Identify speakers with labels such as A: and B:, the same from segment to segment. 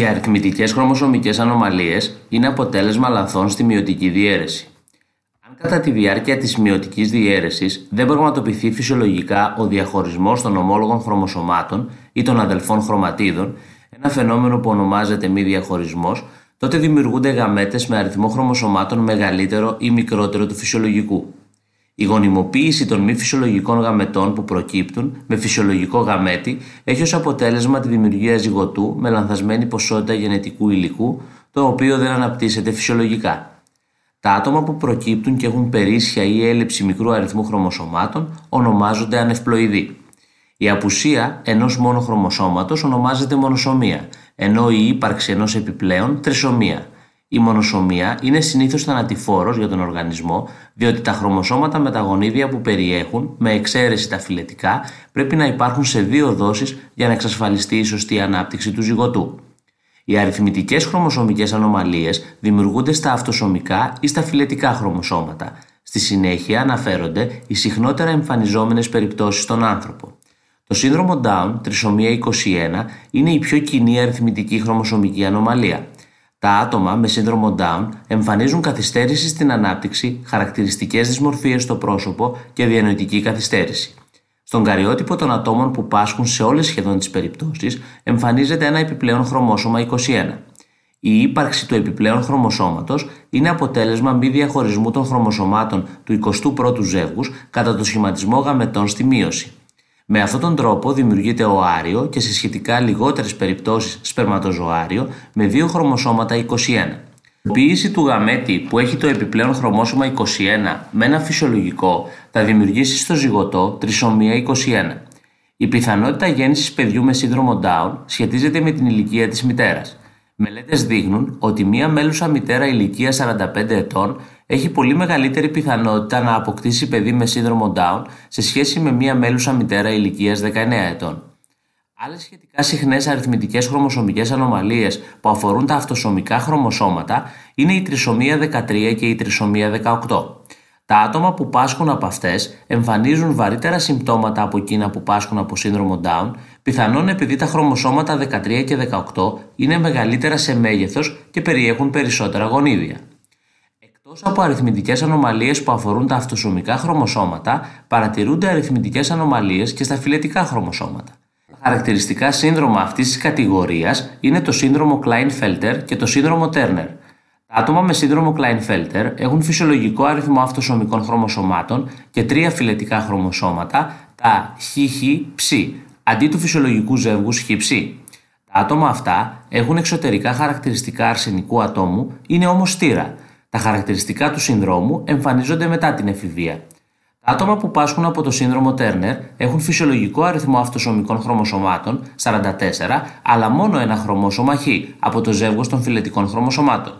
A: Οι αριθμητικές χρωμοσωμικές ανομαλίες είναι αποτέλεσμα λαθών στη μειωτική διαίρεση. Αν κατά τη διάρκεια της μειωτικής διαίρεσης δεν πραγματοποιηθεί φυσιολογικά ο διαχωρισμός των ομόλογων χρωμοσωμάτων ή των αδελφών χρωματίδων, ένα φαινόμενο που ονομάζεται μη διαχωρισμός, τότε δημιουργούνται γαμέτες με αριθμό χρωμοσωμάτων μεγαλύτερο ή μικρότερο του φυσιολογικού. Η γονιμοποίηση των μη φυσιολογικών γαμετών που προκύπτουν με φυσιολογικό γαμέτη έχει ως αποτέλεσμα τη δημιουργία ζυγωτού με λανθασμένη ποσότητα γενετικού υλικού, το οποίο δεν αναπτύσσεται φυσιολογικά. Τα άτομα που προκύπτουν και έχουν περίσσια ή έλλειψη μικρού αριθμού χρωμοσωμάτων ονομάζονται ανευπλοειδή. Η απουσία ενός μόνο χρωμοσώματος ονομάζεται μονοσωμία, ενώ η ύπαρξη ενός επιπλέον τρισωμία. Η μονοσωμία είναι συνήθως θανατηφόρος για τον οργανισμό, διότι τα χρωμοσώματα με τα γονίδια που περιέχουν, με εξαίρεση τα φυλετικά, πρέπει να υπάρχουν σε δύο δόσεις για να εξασφαλιστεί η σωστή ανάπτυξη του ζυγωτού. Οι αριθμητικές χρωμοσωμικές ανομαλίες δημιουργούνται στα αυτοσωμικά ή στα φυλετικά χρωμοσώματα. Στη συνέχεια αναφέρονται οι συχνότερα εμφανιζόμενες περιπτώσεις στον άνθρωπο. Το σύνδρομο Down, τρισομία 21, είναι η πιο κοινή αριθμητική χρωμοσωμική ανομαλία. Τα άτομα με σύνδρομο Down εμφανίζουν καθυστέρηση στην ανάπτυξη, χαρακτηριστικές δυσμορφίες στο πρόσωπο και διανοητική καθυστέρηση. Στον καριότυπο των ατόμων που πάσχουν σε όλες σχεδόν τις περιπτώσεις εμφανίζεται ένα επιπλέον χρωμόσωμα 21. Η ύπαρξη του επιπλέον χρωμοσώματος είναι αποτέλεσμα μη διαχωρισμού των χρωμοσωμάτων του 21ου ζεύγους κατά το σχηματισμό γαμετών στη μείωση. Με αυτόν τον τρόπο δημιουργείται ο άριο και σε σχετικά λιγότερες περιπτώσεις σπερματοζωάριο με δύο χρωμοσώματα 21. Η ποιήση του γαμέτη που έχει το επιπλέον χρωμόσωμα 21 με ένα φυσιολογικό θα δημιουργήσει στο ζυγωτό τρισομία 21. Η πιθανότητα γέννησης παιδιού με σύνδρομο Down σχετίζεται με την ηλικία της μητέρας. Μελέτες δείχνουν ότι μία μέλουσα μητέρα ηλικίας 45 ετών έχει πολύ μεγαλύτερη πιθανότητα να αποκτήσει παιδί με σύνδρομο Down σε σχέση με μία μέλουσα μητέρα ηλικίας 19 ετών. Άλλες σχετικά συχνές αριθμητικές χρωμοσωμικές ανομαλίες που αφορούν τα αυτοσωμικά χρωμοσώματα είναι η τρισομία 13 και η τρισομία 18. Τα άτομα που πάσχουν από αυτές εμφανίζουν βαρύτερα συμπτώματα από εκείνα που πάσχουν από σύνδρομο Down, πιθανόν επειδή τα χρωμοσώματα 13 και 18 είναι μεγαλύτερα σε μέγεθος και περιέχουν περισσότερα γονίδια. Εκτό από αριθμητικές ανομαλίες που αφορούν τα αυτοσωμικά χρωμοσώματα, παρατηρούνται αριθμητικές ανομαλίες και στα φυλετικά χρωμοσώματα. Τα χαρακτηριστικά σύνδρομα αυτής της κατηγορίας είναι το σύνδρομο Klinefelter και το σύνδρομο Turner. Τα άτομα με σύνδρομο Klinefelter έχουν φυσιολογικό αριθμό αυτοσωμικών χρωμοσωμάτων και τρία φυλετικά χρωμοσώματα, τα ΧΧ-ψ, αντί του φυσιολογικού ζεύγους ΧΨ. Τα άτομα αυτά έχουν εξωτερικά χαρακτηριστικά αρσενικού ατόμου, είναι όμως στήρα. Τα χαρακτηριστικά του συνδρόμου εμφανίζονται μετά την εφηβεία. Τα άτομα που πάσχουν από το σύνδρομο Turner έχουν φυσιολογικό αριθμό αυτοσωμικών χρωμοσωμάτων, 44, αλλά μόνο ένα χρωμόσωμα Χ από το ζεύγος των φυλετικών χρωμοσωμάτων.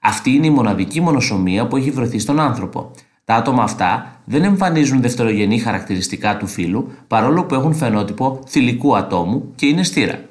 A: Αυτή είναι η μοναδική μονοσωμία που έχει βρεθεί στον άνθρωπο. Τα άτομα αυτά δεν εμφανίζουν δευτερογενή χαρακτηριστικά του φύλου, παρόλο που έχουν φαινότυπο θηλυκού ατόμου και είναι στήρα.